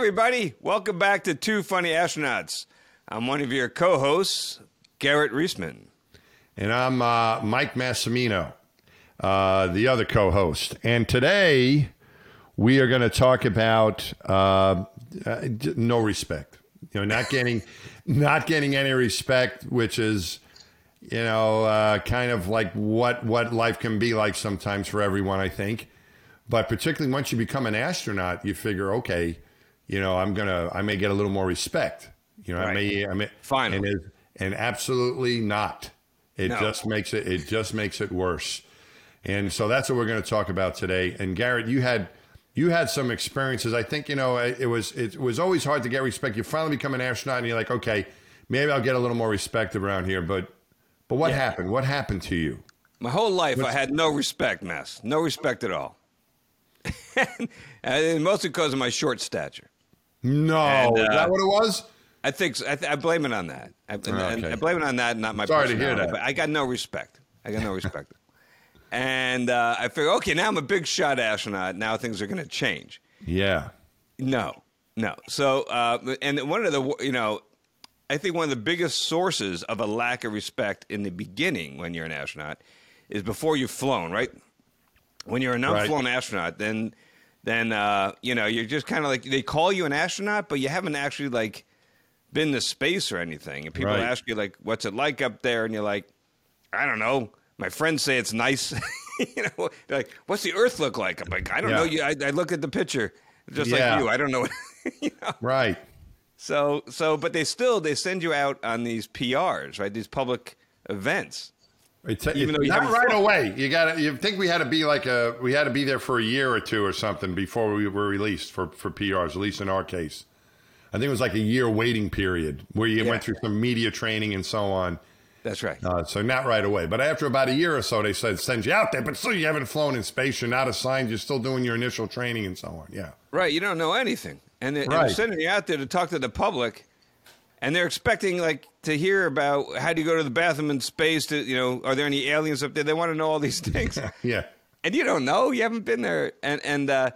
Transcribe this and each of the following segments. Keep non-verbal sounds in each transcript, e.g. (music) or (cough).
Everybody. Welcome back to Two Funny Astronauts. I'm one of your co hosts, Garrett Reisman. And I'm uh, Mike Massimino, uh, the other co host. And today we are going to talk about uh, uh, no respect. You know, not getting, (laughs) not getting any respect, which is, you know, uh, kind of like what what life can be like sometimes for everyone. I think, but particularly once you become an astronaut, you figure, okay, you know, I'm gonna, I may get a little more respect. You know, I may, I may, Finally. and, it, and absolutely not. It No. just makes it, it just makes it worse. And so that's what we're going to talk about today. And Garrett, you had you had some experiences. I think you know it, was it was always hard to get respect. You finally become an astronaut, and you're like, okay, maybe I'll get a little more respect around here. But but what Yeah. happened? What happened to you? My whole life, I had no respect, Mass. No respect at all. (laughs) and mostly because of my short stature. No, And, is uh, that what it was? I think so. I, th- I blame it on that. I, and Okay. I blame it on that, not my Sorry to hear that. But I got no respect. I got no respect. (laughs) and uh, I figure, okay, now I'm a big shot astronaut. Now things are going to change. Yeah, No, no. So, uh, and one of the, you know, I think one of the biggest sources of a lack of respect in the beginning when you're an astronaut is before you've flown, right? When you're an Right. unflown astronaut, then, then uh, you know, you're just kind of like they call you an astronaut, but you haven't actually like been to space or anything. And people Right. ask you like, "What's it like up there?" And you're like, "I don't know." My friends say it's nice. (laughs) you know, they're like, "What's the Earth look like?" I'm like, "I don't Yeah. know." You, I, I look at the picture, just Yeah. like you. I don't know. (laughs) you know? right. So, so, but they still they send you out on these PRs, right? These public events. It's, Even though you not right away. You got to. You think we had to be like a. We had to be there for a year or two or something before we were released for for PRs. At least in our case, I think it was like a year waiting period where you Yeah. went through some media training and so on. That's right. Uh, so not right away, but after about a year or so, they said send you out there. But still, you haven't flown in space. You're not assigned. You're still doing your initial training and so on. Yeah. Right. You don't know anything, and they- and they're sending you out there to talk to the public, and they're expecting like to hear about how do you go to the bathroom in space? To you know, are there any aliens up there? They want to know all these things. (laughs) Yeah. and you don't know you haven't been there and and uh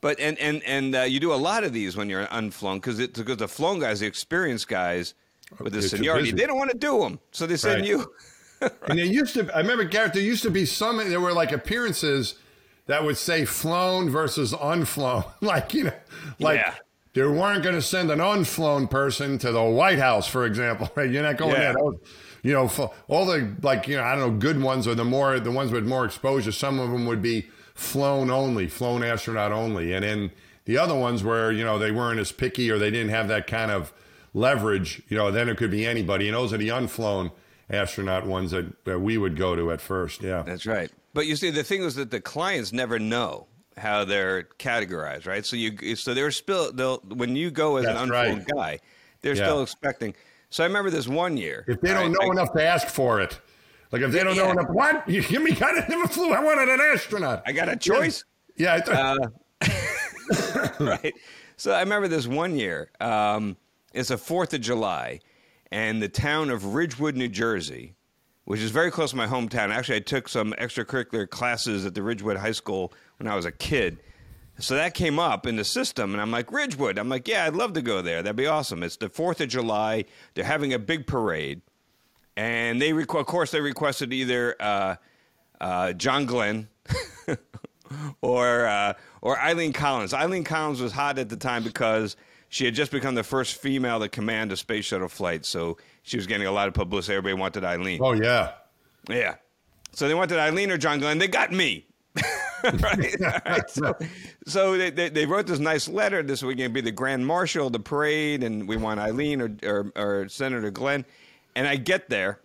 but and and and uh, you do a lot of these when you're unflown because because the flown guys the experienced guys with the They're seniority they don't want to do them so they send Right. you (laughs) And there used to, I remember Garrett. There used to be some. There were like appearances that would say flown versus unflown. (laughs) like you know, like Yeah. They weren't going to send an unflown person to the White House, for example. (laughs) Right? You're not going Yeah. there. Was- you know, all the like you know, I don't know, good ones or the more the ones with more exposure. Some of them would be flown only, flown astronaut only, and then the other ones where you know they weren't as picky or they didn't have that kind of leverage. You know, then it could be anybody, and those are the unflown astronaut ones that, that we would go to at first. Yeah. that's right but you see the thing is that the clients never know how they're categorized right so you so they're still they'll when you go as That's an unflown right. guy they're Yeah. still expecting so i remember this one year If they don't right, know I- enough to ask for it, like if they don't know enough, what? You give me kind of never flew. I wanted an astronaut. i got a choice Yeah. I thought, (laughs) right. So I remember this one year. Um, it's a Fourth of July, and the town of Ridgewood, New Jersey, which is very close to my hometown. Actually, I took some extracurricular classes at the Ridgewood High School when I was a kid. So that came up in the system, and I'm like, Ridgewood. I'm like, yeah, I'd love to go there. That'd be awesome. It's the Fourth of July. They're having a big parade, and they, requ- of course, they requested either uh, uh, John Glenn (laughs) or uh, or Eileen Collins. Eileen Collins was hot at the time because she had just become the first female to command a space shuttle flight, so she was getting a lot of publicity. Everybody wanted Eileen. oh yeah. Yeah. So they wanted Eileen or John Glenn. They got me. (laughs) (laughs) right? So, so they, they, they wrote this nice letter. This we're going to be the grand marshal of the parade, and we want Eileen or, or, or Senator Glenn. And I get there,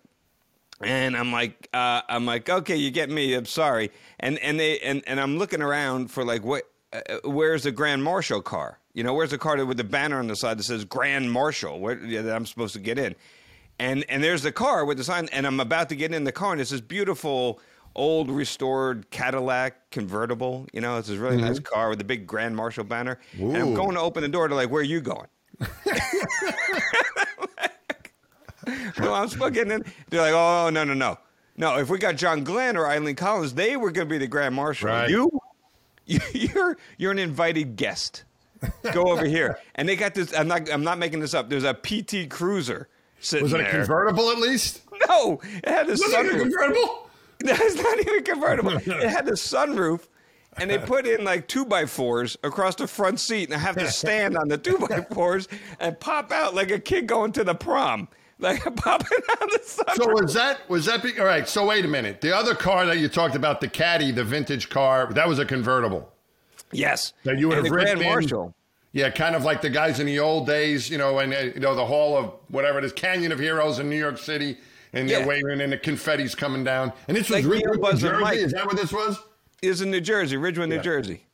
and I'm like, uh, I'm like, okay, you get me. I'm sorry. And and they and, and I'm looking around for like what. Uh, where's the grand marshal car? You know, where's the car with the banner on the side that says Grand Marshal? Where that I'm supposed to get in? And and there's the car with the sign, and I'm about to get in the car, and it's this beautiful old restored Cadillac convertible. You know, it's this really nice mm-hmm. car with the big Grand Marshal banner. And I'm going to open the door to like, where are you going? (laughs) (laughs) well, I'm supposed to in. They're like, oh no no no no. If we got John Glenn or Eileen Collins, they were going to be the Grand Marshal. Right. You, (laughs) you're you're an invited guest. Go over here. And they got this. I'm not. I'm not making this up. There's a PT Cruiser sitting Was it a there. convertible at least? No, it had a Was it a sunroof. convertible? (laughs) That's not even convertible. it had a sunroof, and they put in like two by fours across the front seat, and I have to stand on the two by fours and pop out like a kid going to the prom, like (laughs) popping out the sunroof. So was that was that be, all right? So wait a minute. The other car that you talked about, the Caddy, the vintage car, that was a convertible. Yes, That you would and have the Grand in- Marshal. Yeah, kind of like the guys in the old days, you know, and uh, you know the Hall of whatever it is, Canyon of Heroes in New York City, and Yeah. they're waving and the confetti's coming down. And this was Like Ridgewood, New Jersey. Is that what this was? is in New Jersey, Ridgewood, New Yeah. Jersey.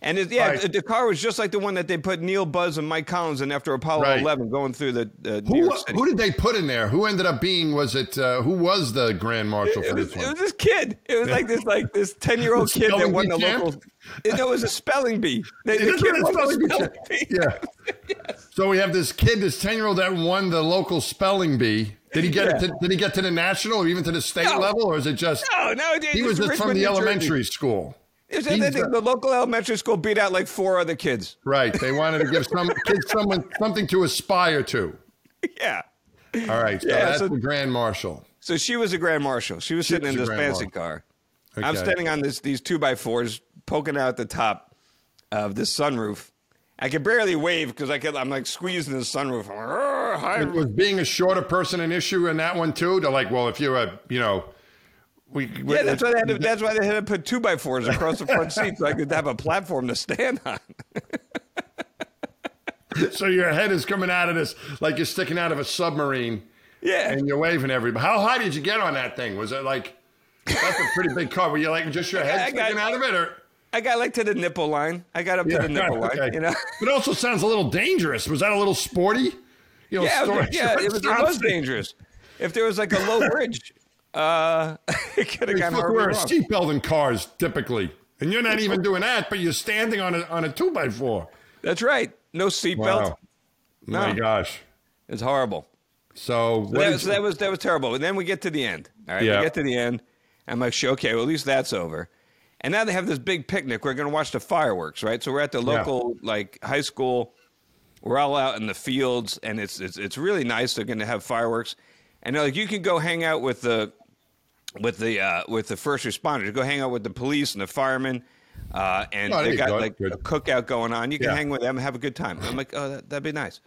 And it, yeah, Right. the, the car was just like the one that they put Neil Buzz and Mike Collins in after Apollo Right. 11 going through the uh, Who, who did they put in there? Who ended up being? Was it uh, who was the Grand Marshal it for this it one? was this kid. It was like this like this 10 year old (laughs) kid that won the champ? local. It, it was a spelling bee. The, the kid it won the spelling bee spelling bee. Yeah. (laughs) So we have this kid, this ten year old that won the local spelling bee. Did he get it? To, did he get to the national or even to the state No. level, or is it just No, no, it, he was just from the New Jersey. elementary school? It was- He's I think the- the local elementary school beat out like four other kids. Right. They wanted to give (laughs) some kids someone something to aspire to. Yeah. All right. So Yeah, that's so- the Grand Marshal. So she was a grand marshal. She was She sitting was in this fancy marshal. car. I'm standing on this these two by fours, poking out the top of this sunroof. I could barely wave because I could. I'm like squeezing the sunroof. "Arr, hi." Was being a shorter person an issue in that one too? To like, well, if you're a, you know, we. we- Yeah, that's why they had to, that's why they had to put two by fours across the front seat so I could have a platform to stand on. (laughs) So your head is coming out of this like you're sticking out of a submarine. Yeah. And you're waving everybody. How high did you get on that thing? Was it like that's a pretty big car? Were you like just your (laughs) head I got- sticking out of it, or? I got like to the nipple line. I got up to the nipple line. You know. But it also sounds a little dangerous. Was that a little sporty? You know, Yeah, it was, yeah, it was, it was dangerous. If there was like a low (laughs) bridge, uh, (laughs) it could have gone wear a seatbelt in cars typically, and you're not even doing that. But you're standing on a on a two by four. That's right. No seatbelt. Wow. My gosh. It's horrible. So what? That, so that was that was terrible. And then we get to the end. All right, Yeah. we get to the end. I'm like, "Sure, okay, well at least that's over. And now they have this big picnic. We're going to watch the fireworks, right? So we're at the local like high school. We're all out in the fields, and it's it's it's really nice. They're going to have fireworks, and they're like, you can go hang out with the with the uh, with the first responders. Go hang out with the police and the firemen. Uh, and Oh, they got go. like Good. a cookout going on. You can Yeah. hang with them and have a good time. I'm like, oh, that, that'd be nice.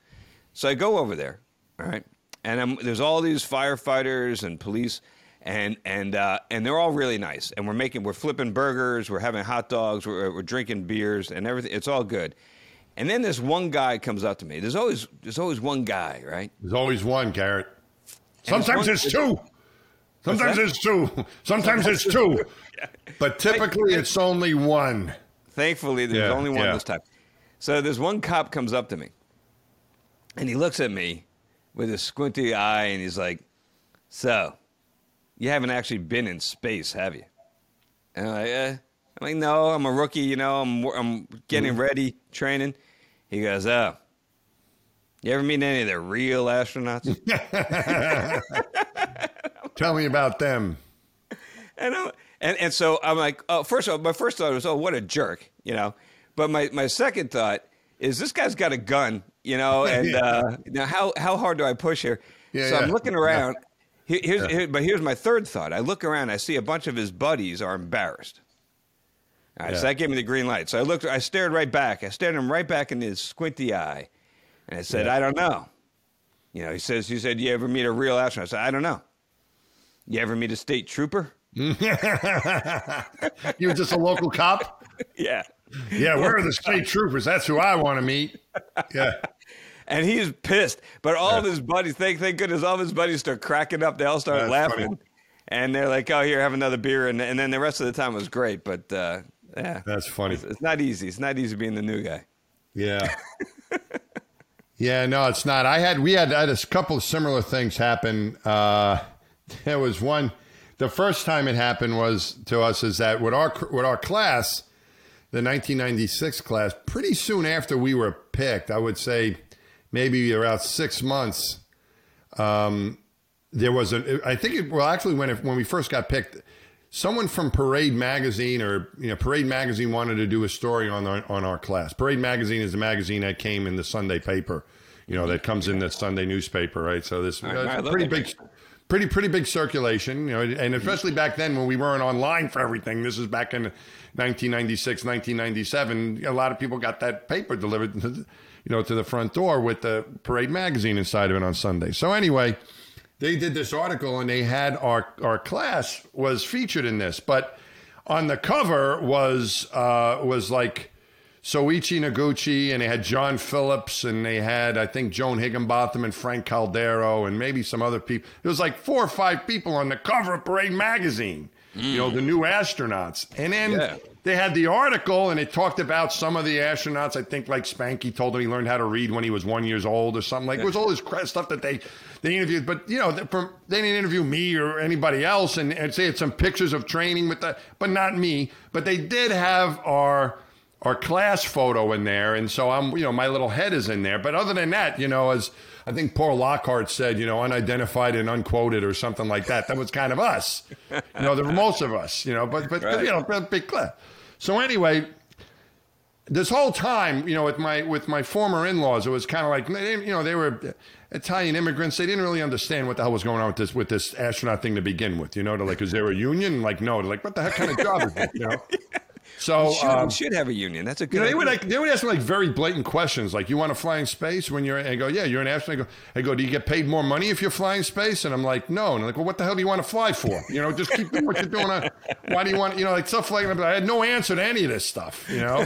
So I go over there, all right, and I'm, there's all these firefighters and police, and and uh, and they're all really nice. And we're making, we're flipping burgers, we're having hot dogs, we're, we're drinking beers, and everything. It's all good. And then this one guy comes up to me. There's always there's always one guy, right? There's always one, Garrett. And Sometimes one- two. Sometimes it's two. Sometimes it's two. (laughs) But typically it's only one. Thankfully, there's Yeah, only one yeah. this time. So this one cop comes up to me, and he looks at me with a squinty eye, and he's like, "So, you haven't actually been in space, have you?" And I'm like, eh. I'm like, "No, I'm a rookie. You know, I'm I'm getting Mm-hmm. ready, training." He goes, "Oh, you ever meet any of the real astronauts?" (laughs) (laughs) Tell me about them. (laughs) and, I'm, and and so I'm like, oh, first of all, my first thought was, oh, what a jerk, you know. But my, my second thought is, this guy's got a gun, you know, (laughs) and uh, now how how hard do I push here? Yeah, so I'm looking around. Here- Here's, here- but here's my third thought. I look around. I see a bunch of his buddies are embarrassed. All right, so that gave me the green light. So I looked. I stared right back. I stared him right back in his squinty eye, and I said, Yeah. "I don't know." You know, he says, "He said, you ever meet a real astronaut?" I said, "I don't know." You ever meet a state trooper? (laughs) You were just a local cop? (laughs) yeah. Yeah, where are the state troopers? That's who I want to meet. Yeah. (laughs) And he's pissed. But all of his buddies, thank, thank goodness, all of his buddies start cracking up. They all start That's laughing. funny. And they're like, oh, here, have another beer. And, and then the rest of the time was great. But uh, yeah, That's funny. it's, it's not easy. It's not easy being the new guy. Yeah. yeah, no, it's not. I had we had, I had a couple of similar things happen. Uh, there was one. The first time it happened was to us is that with our with our class, the 1996 class, pretty soon after we were picked, I would say maybe around six months. Um, there was a. I think it well actually when it, when we first got picked, someone from Parade Magazine or you know Parade Magazine wanted to do a story on our, on our class. Parade Magazine is a magazine that came in the Sunday paper, you know, that comes in the Sunday newspaper, right? So this Right, uh, pretty big, pretty pretty big circulation, you know, and especially back then when we weren't online for everything. This is back in 1996, 1997. A lot of people got that paper delivered, you know, to the front door with the Parade Magazine inside of it on Sunday. So anyway they did this article and they had our our class was featured in this, but on the cover was uh, was like Soichi Noguchi and they had John Phillips and they had I think Joan Higginbotham and Frank Caldeiro and maybe some other people. It was like four or five people on the cover of Parade magazine. You know, the new astronauts. And then Yeah. they had the article and it talked about some of the astronauts. I think like Spanky told him he learned how to read when he was one years old or something. Like it was all this stuff that they they interviewed, but you know, from they didn't interview me or anybody else, and, and say it's some pictures of training with the, but not me. But they did have our our class photo in there, and so I'm you know my little head is in there. But other than that, you know, as I think Paul Lockhart said, you know, unidentified and unquoted or something like that. That was kind of us. You know, there were most of us. You know, but but, Right. you know, big class. So anyway, this whole time, you know, with my with my former in-laws, it was kind of like you know they were Italian immigrants. They didn't really understand what the hell was going on with this with this astronaut thing to begin with. You know, to like, is there a union? Like, no. They're like, what the heck kind of job is it? You know. (laughs) So Should, um, we should have a union. That's a good. you know, they would like they would ask me like very blatant questions, like, "You want to fly in space when you're?" I go, "Yeah, you're an astronaut." I go, I go, "Do you get paid more money if you're flying space?" And I'm like, "No." And they're like, "Well, what the hell do you want to fly for? You know, just keep doing what you're doing. Uh, Why do you want? You know, like stuff like that." I had no answer to any of this stuff. You know.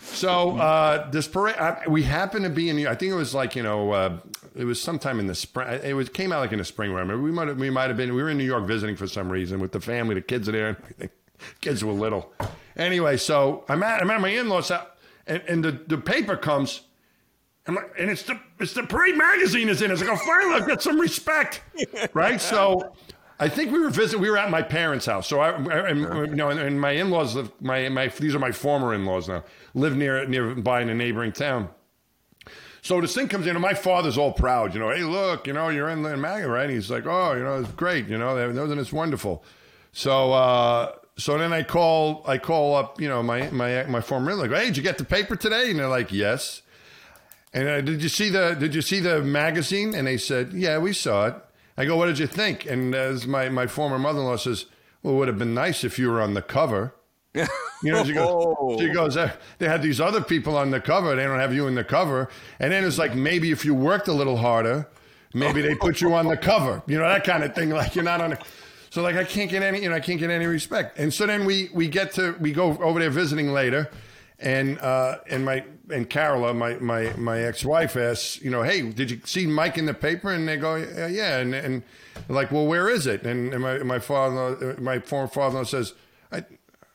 So uh, this parade, I, we happened to be in. I think it was like you know, uh, it was sometime in the spring. It was came out like in the spring. Where I remember we might have, we might have been. We were in New York visiting for some reason with the family. The kids are there. (laughs) Kids were little. Anyway, so I'm at I'm at my in-laws house, and, and the, the paper comes. Like, and it's the it's the parade magazine is in. It's like, oh, finally, I've got some respect, right? So, I think we were visiting. We were at my parents' house. So I, I and, you know, and, and my in-laws live. My my these are my former in-laws now. Live near nearby in a neighboring town. So this thing comes in, and my father's all proud. You know, hey, look, you know, you're in the magazine, right? He's like, oh, you know, it's great. You know, wasn't it's wonderful? So, uh, so then I call, I call up, you know, my my my former in-law. Hey, did you get the paper today? And they're like, yes. And uh, did you see the Did you see the magazine? And they said, Yeah, we saw it. I go, What did you think? And as my my former mother in law says, Well, it would have been nice if you were on the cover. You know, she goes, (laughs) she goes "Eh, they had these other people on the cover. They don't have you in the cover. And then it's like maybe if you worked a little harder, maybe they put you on the cover. You know, that kind of thing. Like you're not on the. So like I can't get any, you know, I can't get any respect. And so then we we get to we go over there visiting later, and uh, and my and Carola, my my my ex wife asks, you know, hey, did you see Mike in the paper? And they go, yeah, yeah. And and like, well, where is it? And, and my my father, my former father-in-law says, I.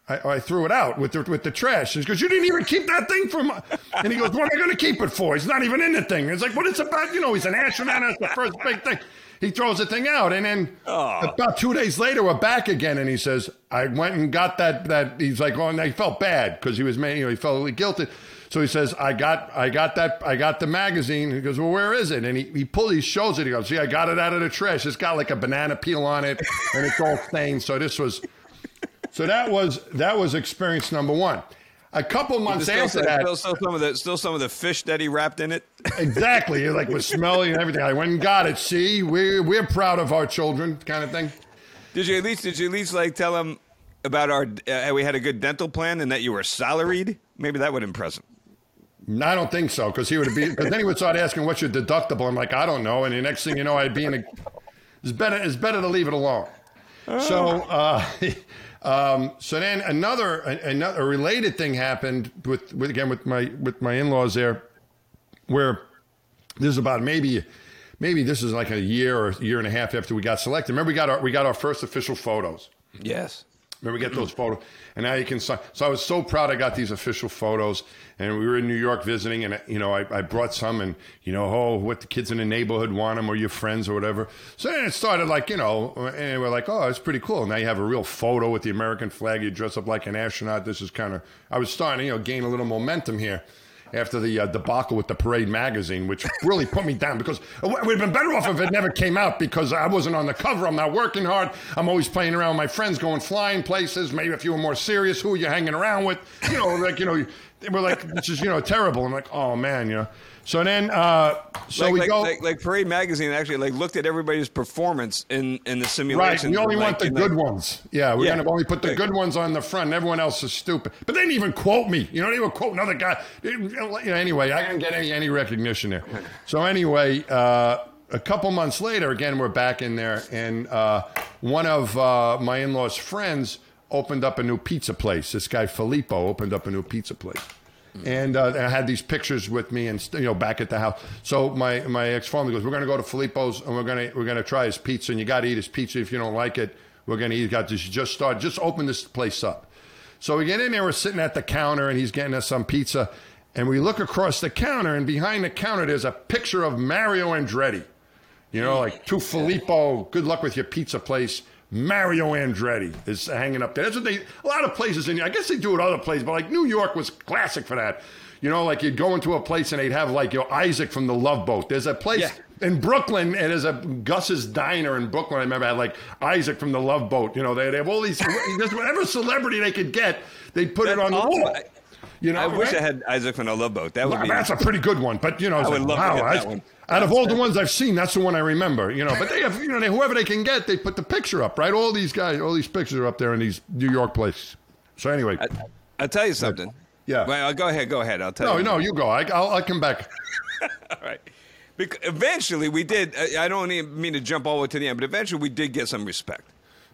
I, I threw it out with the with the trash. He goes, "You didn't even keep that thing from." And he goes, "What am I going to keep it for? He's not even in the thing." It's like, "What it's about?" You know, he's an astronaut. That's the first big thing. He throws the thing out, and then ah. about two days later, we're back again, and he says, "I went and got that." That he's like, "Oh," and he felt bad because he was, made, you know, he felt really guilty. So he says, "I got, I got that, I got the magazine." He goes, "Well, where is it?" And he he pulls, he shows it. He goes, "See, I got it out of the trash. It's got like a banana peel on it, and it's all stained." So this was. So that was that was experience number one. A couple months Still, after that, still, still some of the still some of the fish that he wrapped in it. (laughs) exactly, like was smelly and everything. I went and got it. See, we're we're proud of our children, kind of thing. Did you at least did you at least like tell him about our uh, we had a good dental plan and that you were salaried? Maybe that would impress him. I don't think so, because he would be. Because then he would start asking, "What's your deductible?" I'm like, "I don't know." And the next thing you know, I'd be in a. It's better. It's better to leave it alone. So, uh, (laughs) um, so then another another related thing happened with, with again with my with my in laws there, where this is about maybe maybe this is like a year or a year and a half after we got selected. Remember, we got our we got our first official photos. Yes. Remember, get those photos, and now you can. sign. So I was so proud I got these official photos, and we were in New York visiting, and you know, I, I brought some, and you know, oh, what the kids in the neighborhood want them, or your friends, or whatever. So then it started like, you know, and we're like, oh, it's pretty cool. Now you have a real photo with the American flag. You dress up like an astronaut. This is kind of. I was starting, to, you know, gain a little momentum here, after the uh, debacle with the Parade magazine, which really put me down because have been better off if it never came out because I wasn't on the cover. I'm not working hard. I'm always playing around with my friends, going flying places. Maybe if you were more serious, who are you hanging around with? You know, like you know, they were like, this is you know terrible. I'm like, oh man, you know. So then, uh, so like, we like, go. like, like Parade Magazine actually like looked at everybody's performance in in the simulation. Right, we only want the good ones. Yeah, we're Yeah. gonna only put the good ones on the front. and Everyone else is stupid. But they didn't even quote me. You know, they would quote another guy. You know, anyway, I didn't get any any recognition there. (laughs) So anyway, uh, a couple months later, again, we're back in there, and uh, one of uh, my in-laws' friends opened up a new pizza place. This guy Filippo opened up a new pizza place. And uh, I had these pictures with me, and you know, back at the house. So my my ex father goes, "We're going to go to Filippo's, and we're going to we're going to try his pizza, and you got to eat his pizza. If you don't like it, we're going to eat. Got this just start, just open this place up." So we get in there, we're sitting at the counter, and he's getting us some pizza, and we look across the counter, and behind the counter, there's a picture of Mario Andretti. You know, like to Filippo, good luck with your pizza place. Mario Andretti is hanging up there. That's what they, a lot of places in, I guess they do it other places, but like New York was classic for that. You know, like you'd go into a place and they'd have like, you know, Isaac from the Love Boat. There's a place Yeah. in Brooklyn, and there's a Gus's Diner in Brooklyn. I remember I had like Isaac from the Love Boat. You know, they, they have all these, (laughs) there's whatever celebrity they could get, they'd put it on the awesome. wall. You know, I wish right? I had Isaac from a Love Boat. That would Wow, be. that's a pretty good one, but you know, I would like, love to wow, get that I- one. Out of all the ones I've seen, that's the one I remember. You know, but they have, you know, they, whoever they can get, they put the picture up, right? All these guys, all these pictures are up there in these New York places. So anyway, I, I'll tell you something. Yeah. Well, go ahead. Go ahead. I'll tell no, you. no, no, you go. I, I'll, I'll come back. (laughs) All right. Because eventually we did. I don't even mean to jump all the way to the end, but eventually we did get some respect.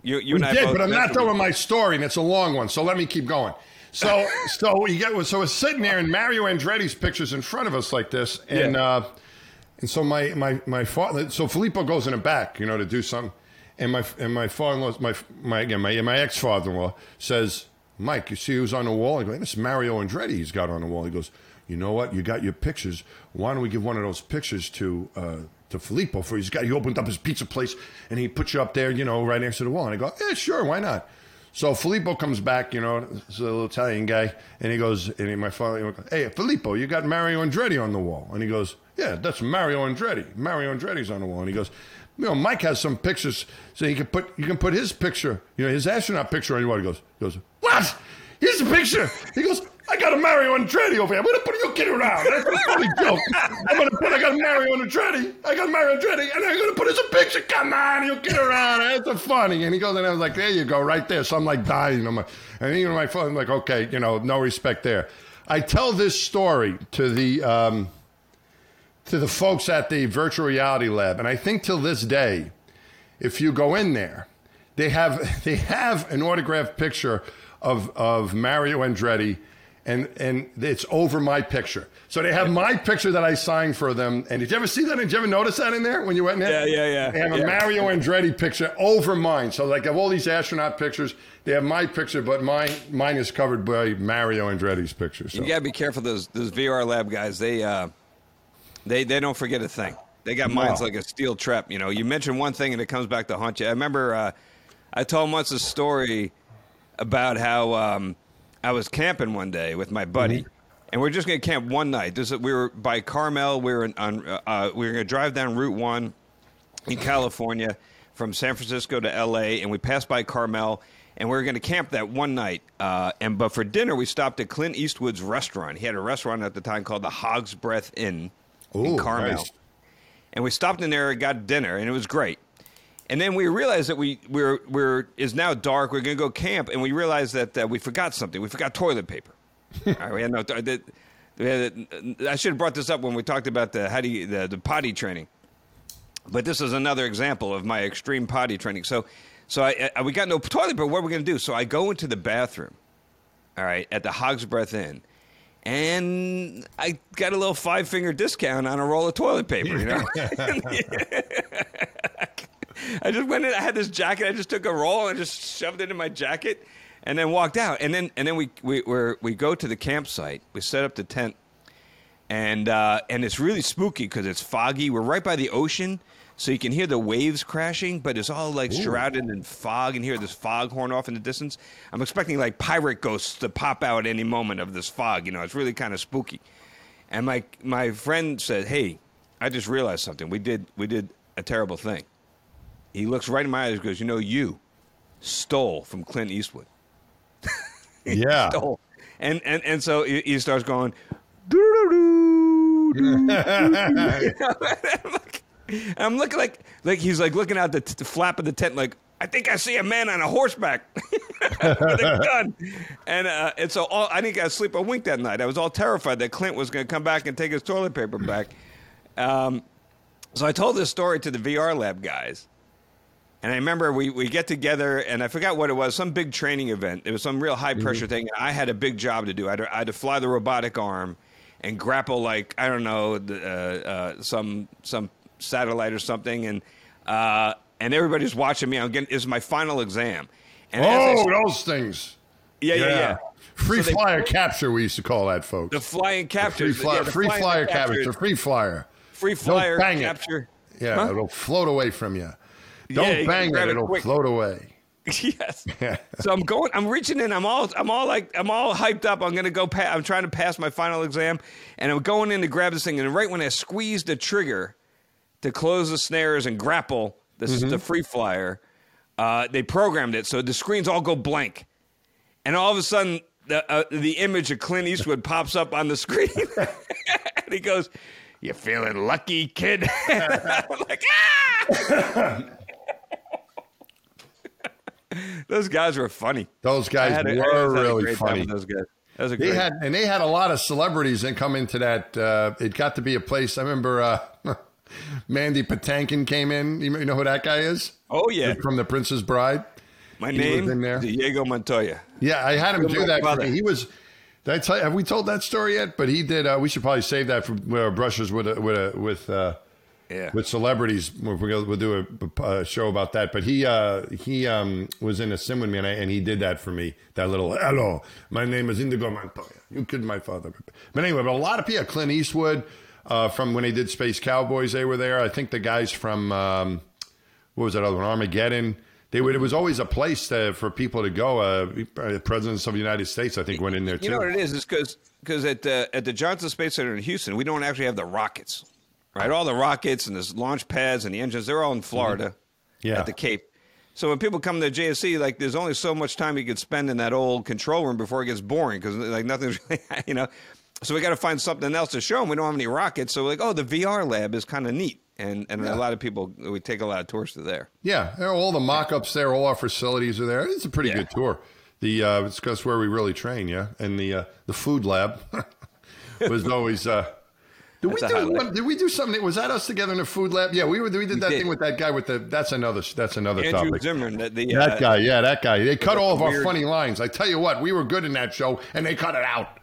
You, you We and I did, but I'm not with my story, and it's a long one. So let me keep going. So, so we get so we're sitting there, and Mario Andretti's pictures in front of us like this, and Yeah. uh, and so my my my father, so Filippo goes in the back, you know, to do something, and my and my father-in-law, my my again my my ex father-in-law says, Mike, you see who's on the wall? I go, this is Mario Andretti. He's got on the wall. He goes, you know what? You got your pictures. Why don't we give one of those pictures to uh, to Filippo for he's got he opened up his pizza place and he put you up there, you know, right next to the wall. And I go, yeah, sure, why not? So Filippo comes back, you know, this little Italian guy, and he goes, and he, my father, he goes, hey, Filippo, you got Mario Andretti on the wall. And he goes, yeah, that's Mario Andretti. Mario Andretti's on the wall. And he goes, you know, Mike has some pictures, so you can put you can put his picture, you know, his astronaut picture on your wall. He goes, he goes, what? Here's the picture. He goes, I got a Mario Andretti over here. I'm gonna put you kidding around. That's a funny joke. I'm gonna put I got Mario Andretti. I got Mario Andretti, and I'm gonna put his picture. Come on, you kidding around. That's a funny. And he goes, and I was like, there you go, right there. So I'm like dying. I'm like, and even my phone, I'm like, okay, you know, no respect there. I tell this story to the um, to the folks at the virtual reality lab, and I think till this day, if you go in there, they have (laughs) they have an autographed picture of of Mario Andretti, and and it's over my picture. So they have my picture that I signed for them. And did you ever see that? Did you ever notice that in there when you went in there? Yeah, yeah, yeah. They have a Yeah. Mario Andretti picture over mine. So like, have all these astronaut pictures. They have my picture, but mine mine is covered by Mario Andretti's picture. So. You gotta be careful. Those those VR lab guys. They uh, they they don't forget a thing. They got minds No. like a steel trap. You know, you mention one thing and it comes back to haunt you. I remember uh, I told once a story about how um, I was camping one day with my buddy, and we are just gonna camp one night. This is, we were by Carmel. We were in, on uh, we were gonna drive down Route One in California from San Francisco to LA, and we passed by Carmel, and we were going to camp that one night. Uh, and but for dinner, we stopped at Clint Eastwood's restaurant. He had a restaurant at the time called the Hog's Breath Inn in Carmel, nice. and we stopped in there and got dinner, and it was great. And then we realized that we we're we're is now dark. We're going to go camp, and we realized that uh, we forgot something. We forgot toilet paper. (laughs) All right, we had no. That, we had, I should have brought this up when we talked about the how do you, the, the potty training. But this is another example of my extreme potty training. So, so I, I we got no toilet paper. What are we going to do? So I go into the bathroom, all right, at the Hog's Breath Inn, and I got a little five finger discount on a roll of toilet paper. You know, (laughs) (laughs) I just went in. I had this jacket. I just took a roll and just shoved it in my jacket, and then walked out. And then and then we we we're, we go to the campsite. We set up the tent and uh, and it's really spooky because it's foggy. We're right by the ocean, so you can hear the waves crashing, but it's all like shrouded in fog, and hear this fog horn off in the distance. I'm expecting like pirate ghosts to pop out any moment of this fog. You know, it's really kind of spooky. And my my friend said, "Hey, I just realized something. We did we did a terrible thing." He looks right in my eyes and goes, "You know, you stole from Clint Eastwood." (laughs) Yeah. stole. And and and so he, he starts going. "Doo-doo-doo, and (laughs) I'm looking like like he's like looking out the, t- the flap of the tent like I think I see a man on a horseback (laughs) with a gun. And uh, and so all, I didn't get to sleep a wink that night. I was all terrified that Clint was going to come back and take his toilet paper back. Um, so I told this story to the VR lab guys. And I remember we, we get together, and I forgot what it was, some big training event. It was some real high pressure thing. I had a big job to do. I had to, I had to fly the robotic arm and grapple like I don't know the, uh, uh, some some satellite or something, and uh, and everybody's watching me. I'm getting is my final exam. And Oh, those things. yeah, yeah, yeah. Free So they- flyer capture, we used to call that, folks. The flying capture, free flyer, yeah, the free flyer capture- capture, free flyer. free flyer bang it. capture. Yeah, Huh? it'll float away from you. Don't Yeah, bang it; it it'll quick. float away. (laughs) yes. (laughs) so I'm going. I'm reaching in. I'm all. I'm all like. I'm all hyped up. I'm gonna go. Pa- I'm trying to pass my final exam, and I'm going in to grab this thing. And right when I squeeze the trigger to close the snares and grapple, this is the free flyer. Uh, they programmed it so the screens all go blank, and all of a sudden the uh, the image of Clint Eastwood pops up on the screen, (laughs) and he goes. You feeling lucky, kid? Like, ah! Those guys were funny. Those guys a- were always had a really funny. Those guys. That was a They had and they had a lot of celebrities that come into that. Uh, it got to be a place. I remember uh, (laughs) Mandy Patinkin came in. You know who that guy is? oh yeah, From The Princess Bride. my he name in there. Diego Montoya. Yeah, I had him With do that. He was. Did I tell you? Have we told that story yet? But he did. Uh, we should probably save that for uh, brushes with a, with a, with uh, Yeah. with celebrities. Gonna, we'll do a, a show about that. But he uh, he um, was in a sim with me, and, I, and he did that for me. That little hello, my name is Indigo Montoya. You killed my father. But anyway, but a lot of people. Clint Eastwood uh, from when he did Space Cowboys, they were there. I think the guys from um, what was that other one? Armageddon. They would. It was always a place to, for people to go. Uh, presidents of the United States, I think, went in there too. You know what it is? It's because at the at the Johnson Space Center in Houston, we don't actually have the rockets, right? All the rockets and the launch pads and the engines, they're all in Florida, Mm-hmm. Yeah. at the Cape. So when people come to JSC, like there's only so much time you could spend in that old control room before it gets boring because like nothing's (laughs) really, you know. So we got to find something else to show them. We don't have any rockets, so we're like, oh, the VR lab is kind of neat, and and a lot of people we take a lot of tours to there. Yeah, all the mock-ups there, all our facilities are there. It's a pretty Yeah. good tour. The uh, it's that's where we really train, yeah. And the uh, the food lab (laughs) was always. Uh, did we That's a do? highlight. One, did we do something? Was that us together in a food lab? Yeah, we were. We did that did. thing with that guy with the. That's another. That's another Andrew topic. Zimmern, the, the That uh, guy, yeah, that guy. They cut all of our funny lines. I tell you what, we were good in that show, and they cut it out.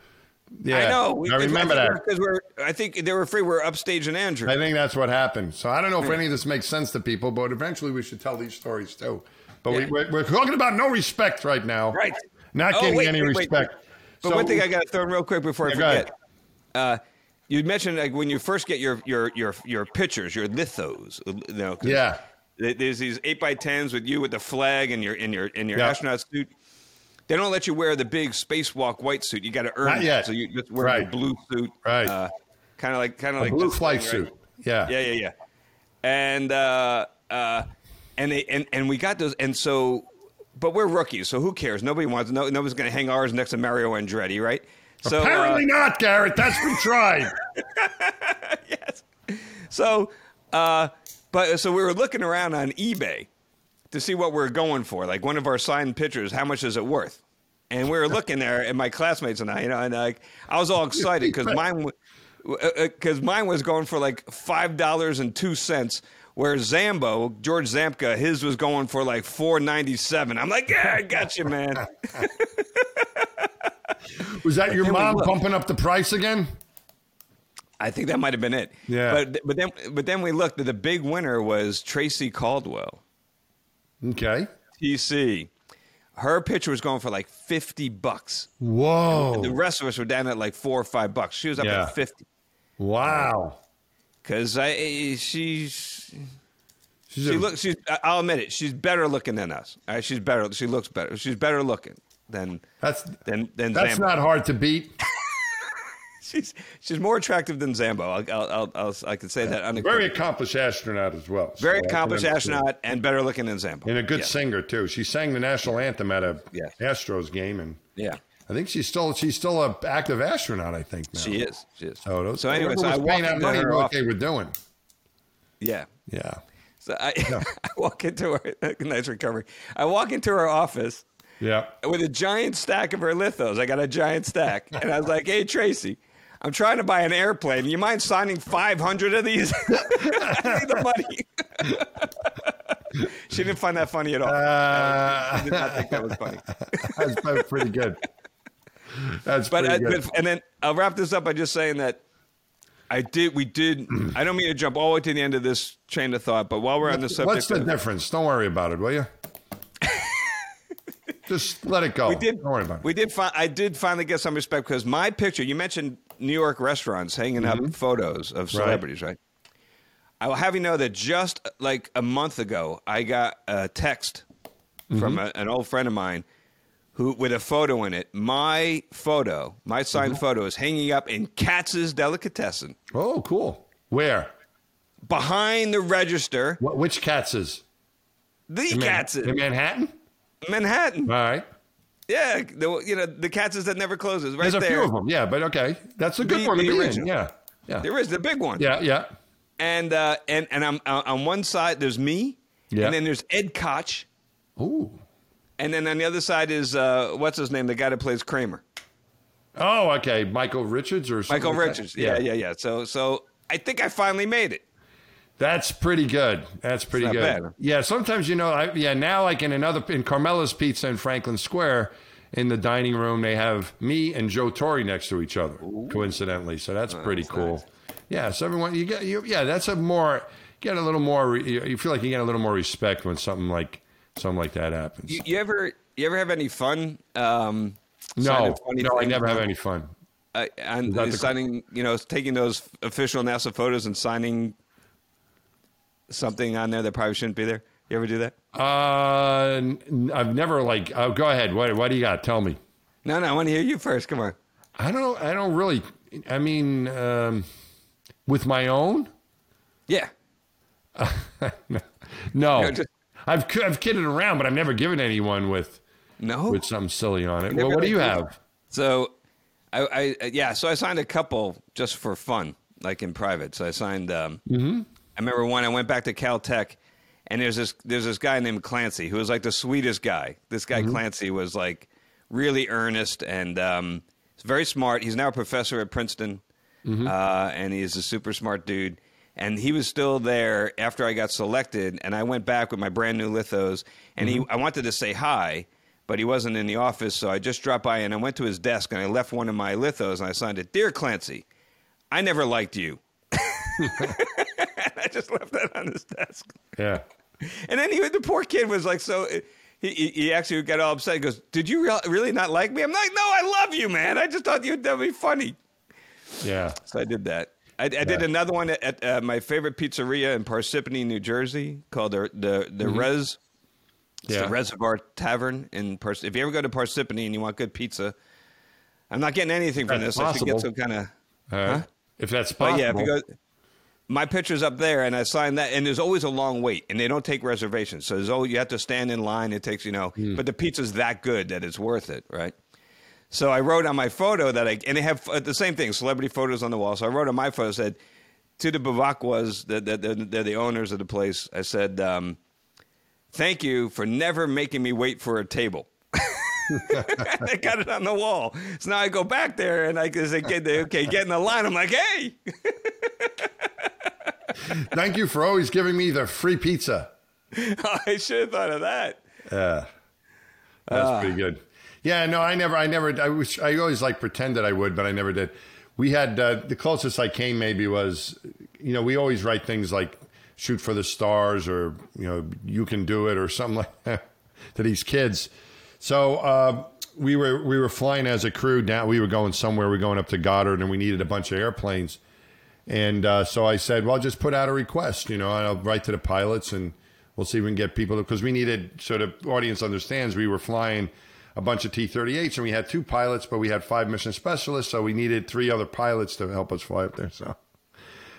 Yeah, I know. I remember that. because we're. I think they were afraid we're upstage and Andrew. I think that's what happened. So I don't know if any of this makes sense to people, but eventually we should tell these stories too. But Yeah. we, we're, we're talking about no respect right now. Right. Not Oh, getting wait, any wait, wait. respect. But So- one thing I got to throw in real quick before Yeah, I forget. Uh, you mentioned like when you first get your your your your pictures, your lithos. You know, Yeah. There's these eight by tens with you with the flag and your in your in your Yeah. astronaut suit. They don't let you wear the big spacewalk white suit. You got to earn Not it. yet. So you just wear Right. the blue suit. Right. Uh, kind of like kind of A like blue flight thing, right? suit. Yeah. Yeah, yeah, yeah. And uh, uh, and they and and we got those, and so, but we're rookies, so who cares? Nobody wants. No, nobody's going to hang ours next to Mario Andretti, right? So uh, Apparently not, Garrett. That's been tried. (laughs) yes. So, uh, but so we were looking around on eBay to see what we're going for, like one of our signed pictures. How much is it worth? And we were looking there, and my classmates and I, you know, and like I was all excited because (laughs) mine, because mine was going for like five dollars and two cents. Where Zambo, George Zamka, his was going for like four ninety seven. I'm like, yeah, I got you, man. (laughs) Was that your mom pumping up the price again? I think that might have been it. Yeah. But but then but then we looked. The big winner was Tracy Caldwell. Okay. TC. Her picture was going for like 50 bucks. Whoa. The rest of us were down at like four or five bucks. She was up Yeah. at 50. Wow. Because I, she's, She's she a- looks, she's, I'll admit it, she's better looking than us. All right, she's better, she looks better. She's better looking than, that's than, than that's Zambo. not hard to beat. (laughs) she's she's more attractive than Zambo. I'll, I'll, I'll, I'll I can say that. Very accomplished astronaut as well. Very So accomplished astronaut and better looking than Zambo. And a good yeah. singer too. She sang the national anthem at a Yeah. Astros game, and Yeah, I think she's still she's still a active astronaut. I think now. she is. She is. So, those, so anyway, so I was walk out money what they were doing. Yeah. Yeah. So I, (laughs) I walk into her. (laughs) Nice recovery. I walk into her office Yeah. with a giant stack of her lithos. I got a giant stack, and I was like, "Hey, Tracy." I'm trying to buy an airplane. You mind signing 500 of these? (laughs) I need the money. (laughs) she didn't find that funny at all. Uh, I did not think that was funny. (laughs) that's that's pretty good. That's But, pretty uh, good. but and then I'll wrap this up by just saying that I did. We did. I don't mean to jump all the way to the end of this chain of thought, but while we're on the subject, What's the of- difference? Don't worry about it, will you? Just let it go. we did. Don't worry about it. We did. Fi- I did finally get some respect because my picture. You mentioned New York restaurants hanging up mm-hmm. photos of celebrities, right? I will have you know that just like a month ago, I got a text mm-hmm. from a, an old friend of mine who with a photo in it. My photo, my signed mm-hmm. photo, is hanging up in Katz's Delicatessen oh, cool. Where? behind the register. What, which Katz's? The In Man- Katz's, in Manhattan. Manhattan. All right. Yeah, the, you know the Katz's that never closes. Right There's a there. few of them. Yeah, but okay, that's a good The- one to the original. Yeah. Yeah. There is the big one. Yeah. Yeah. and uh, and and I'm uh, on one side there's me, Yeah. and then there's Ed Koch, Ooh. and then on the other side is uh, what's his name, the guy that plays Kramer, Oh, okay. Michael Richards or something Michael like? Richards. Yeah, yeah, yeah. So so I think I finally made it. That's pretty good. That's pretty good. bad. Yeah, sometimes you know, I, yeah. Now, like in another in Carmela's Pizza in Franklin Square, in the dining room, they have me and Joe Torre next to each other, coincidentally. So that's pretty that's cool. nice. Yeah, so everyone, you get, you, yeah, that's a more get a little more. You feel like you get a little more respect when something like something like that happens. You, you ever you ever have any fun? Um, no, no, I never have any fun. Uh, the- signing, you know, taking those official NASA photos and signing something on there that probably shouldn't be there. You ever do that? Uh, I've never like. Oh, go ahead. What what do you got? Tell me. No, no. I want to hear you first. Come on. I don't. I don't really. I mean, um, with my own. Yeah. (laughs) No, No, just- I've I've kidded around, but I've never given anyone with No. with something silly on it. Well, what do you have? So, I, I yeah, so I signed a couple just for fun, like in private. So I signed. Um, Mm-hmm. I remember when I went back to Caltech, and there's this there's this guy named Clancy who was like the sweetest guy. This Mm-hmm. guy Clancy was like really earnest and um, very smart. He's now a professor at Princeton, Mm-hmm. uh, and he's a super smart dude. And he was still there after I got selected, and I went back with my brand new lithos, and Mm-hmm. he I wanted to say hi, but he wasn't in the office, so I just dropped by and I went to his desk and I left one of my lithos and I signed it, Dear Clancy, I never liked you. (laughs) (laughs) (laughs) I just left that on his desk. Yeah. And then he, the poor kid was like, so he, he, actually got all upset. He goes, Did you real, really not like me? I'm like, No, I love you, man. I just thought you'd that'd be funny. Yeah. So I did that. I, I did another one at, uh, my favorite pizzeria in Parsippany, New Jersey, called the the, the Res. It's Yeah. the Reservoir Tavern in Pars. If you ever go to Parsippany and you want good pizza, I'm not getting anything from That's this. I should get some kind of. All right. If that's But possible. yeah, if you go, my picture's up there, and I signed that. And there's always a long wait, and they don't take reservations. So there's always, you have to stand in line. It takes you know, Hmm. but the pizza's that good that it's worth it, right? So I wrote on my photo that I and they have uh, the same thing, celebrity photos on the wall. So I wrote on my photo said to the Bavakwas, that that- that- they're the owners of the place. I said, um, "Thank you for never making me wait for a table." (laughs) (laughs) I got it on the wall. So now I go back there and I can say, "Get the- "Okay, get in the line." I'm like, "Hey." (laughs) Thank you for always giving me the free pizza. (laughs) I should have thought of that. Yeah. That's Ah. pretty good. Yeah, no, I never, I never, I wish, I always like pretended I would, but I never did. We had, uh, the closest I came maybe was, you know, we always write things like shoot for the stars or, you know, you can do it or something like that to these kids. So, uh, we were, we were flying as a crew down, we were going somewhere, we were going up to Goddard and we needed a bunch of airplanes. And uh, so I said, well, just put out a request, you know, I'll write to the pilots and we'll see if we can get people because we needed, so the audience understands, we were flying a bunch of T-38s, and we had two pilots, but we had five mission specialists, so we needed three other pilots to help us fly up there. So,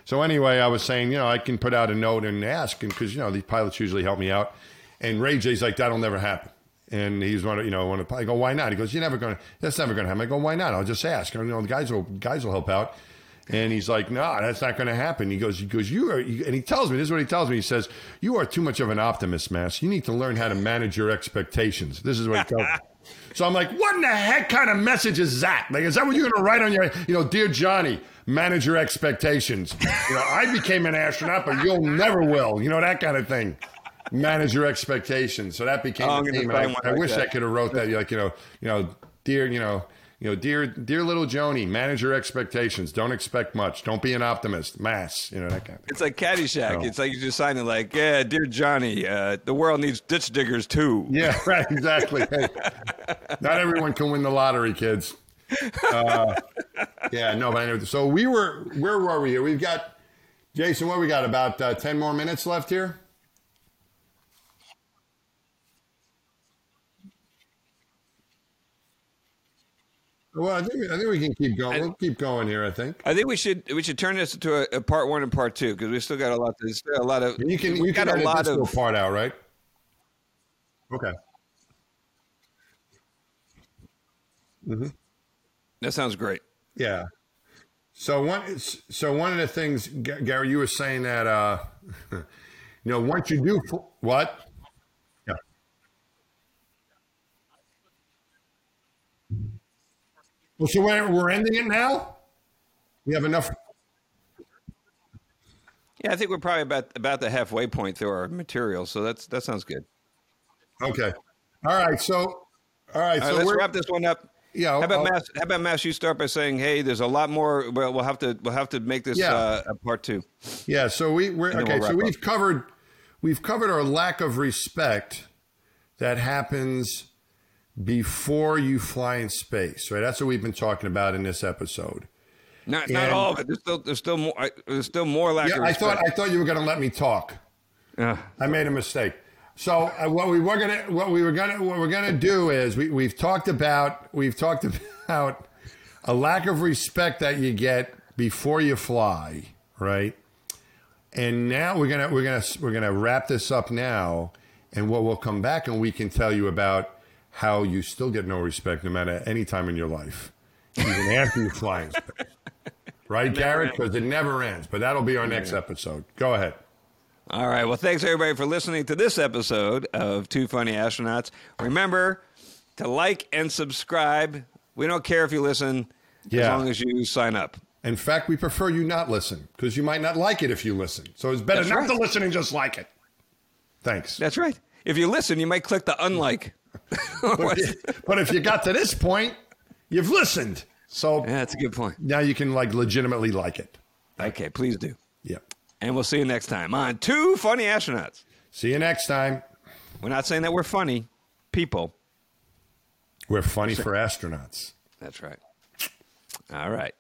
so anyway, I was saying, you know, I can put out a note and ask, and because you know these pilots usually help me out. And Ray J's like, that'll never happen. And he's one of, you know, one of, I go, why not? He goes, you're never going to, that's never going to happen. I go, why not? I'll just ask. You know, the guys will, guys will help out. And he's like, no, that's not going to happen. He goes, he goes, you are, and he tells me, this is what he tells me. He says, you are too much of an optimist, Mass. You need to learn how to manage your expectations. This is what he (laughs) tells me. So I'm like, what in the heck kind of message is that? Like, is that what you're going to write on your, you know, dear Johnny, manage your expectations. You know, I became an astronaut, but you'll never will. You know, that kind of thing manage your expectations. So that became Oh, the theme. I, like wish that. I could have wrote that. Like you know, you know, dear, you know, you know, dear, dear little Joni, manage your expectations. Don't expect much. Don't be an optimist. Mass, you know that kind of. It's like Caddyshack. Oh. It's like you just sign it like, yeah, dear Johnny, uh, the world needs ditch diggers too. Yeah, (laughs) right. Exactly. (laughs) Hey, not everyone can win the lottery, kids. Uh, yeah, no, but anyway. So we were. Where were we here? We've got Jason. What we got? About uh, ten more minutes left here. Well, I think we, I think we can keep going. We'll keep going here. I think. I think we should we should turn this into a, a part one and part two because we still got a lot. There's still a lot of You can we you got can a lot of part out, right? Okay. Mhm. that sounds great. Yeah. So one, so one of the things, Gary, you were saying that, uh, (laughs) you know, once you do what? Well, so we're, we're ending it now. We have enough. Yeah, I think we're probably about about the halfway point through our material, so that's that sounds good. Okay. All right. So, all right. All right, so let's wrap this one up. Yeah, How about I'll- Mass? How about Mass? You start by saying, "Hey, there's a lot more. Well, we'll have to we'll have to make this Yeah. uh, a part two. Yeah, so we, we're then okay. we'll so we've covered we've covered our lack of respect that happens before you fly in space. Right, that's what we've been talking about in this episode. Not not all of it. There's still there's still more. There's still more lack Yeah, of I thought I thought you were going to let me talk. Uh, I made a mistake. So uh, what we were gonna what we were gonna what we're gonna do is we we've talked about we've talked (laughs) about a lack of respect that you get before you fly, right? And now we're gonna we're gonna we're gonna wrap this up now, and what we'll come back and we can tell you about how you still get no respect no matter any time in your life, even after you fly in space. Right, Garrett? Because it never ends. But that'll be our next episode. Go ahead. All right. Well, thanks everybody for listening to this episode of Two Funny Astronauts. Remember to like and subscribe. We don't care if you listen yeah. as long as you sign up. In fact, we prefer you not listen because you might not like it if you listen. So it's better That's not right. to listen and just like it. Thanks. That's right. If you listen, you might click the unlike. But, but if you got to this point, you've listened. So Yeah, that's a good point. now you can like legitimately like it. Okay, please do. Yeah. And we'll see you next time on Two Funny Astronauts. See you next time. We're not saying that we're funny people. We're funny for astronauts. That's right. All right.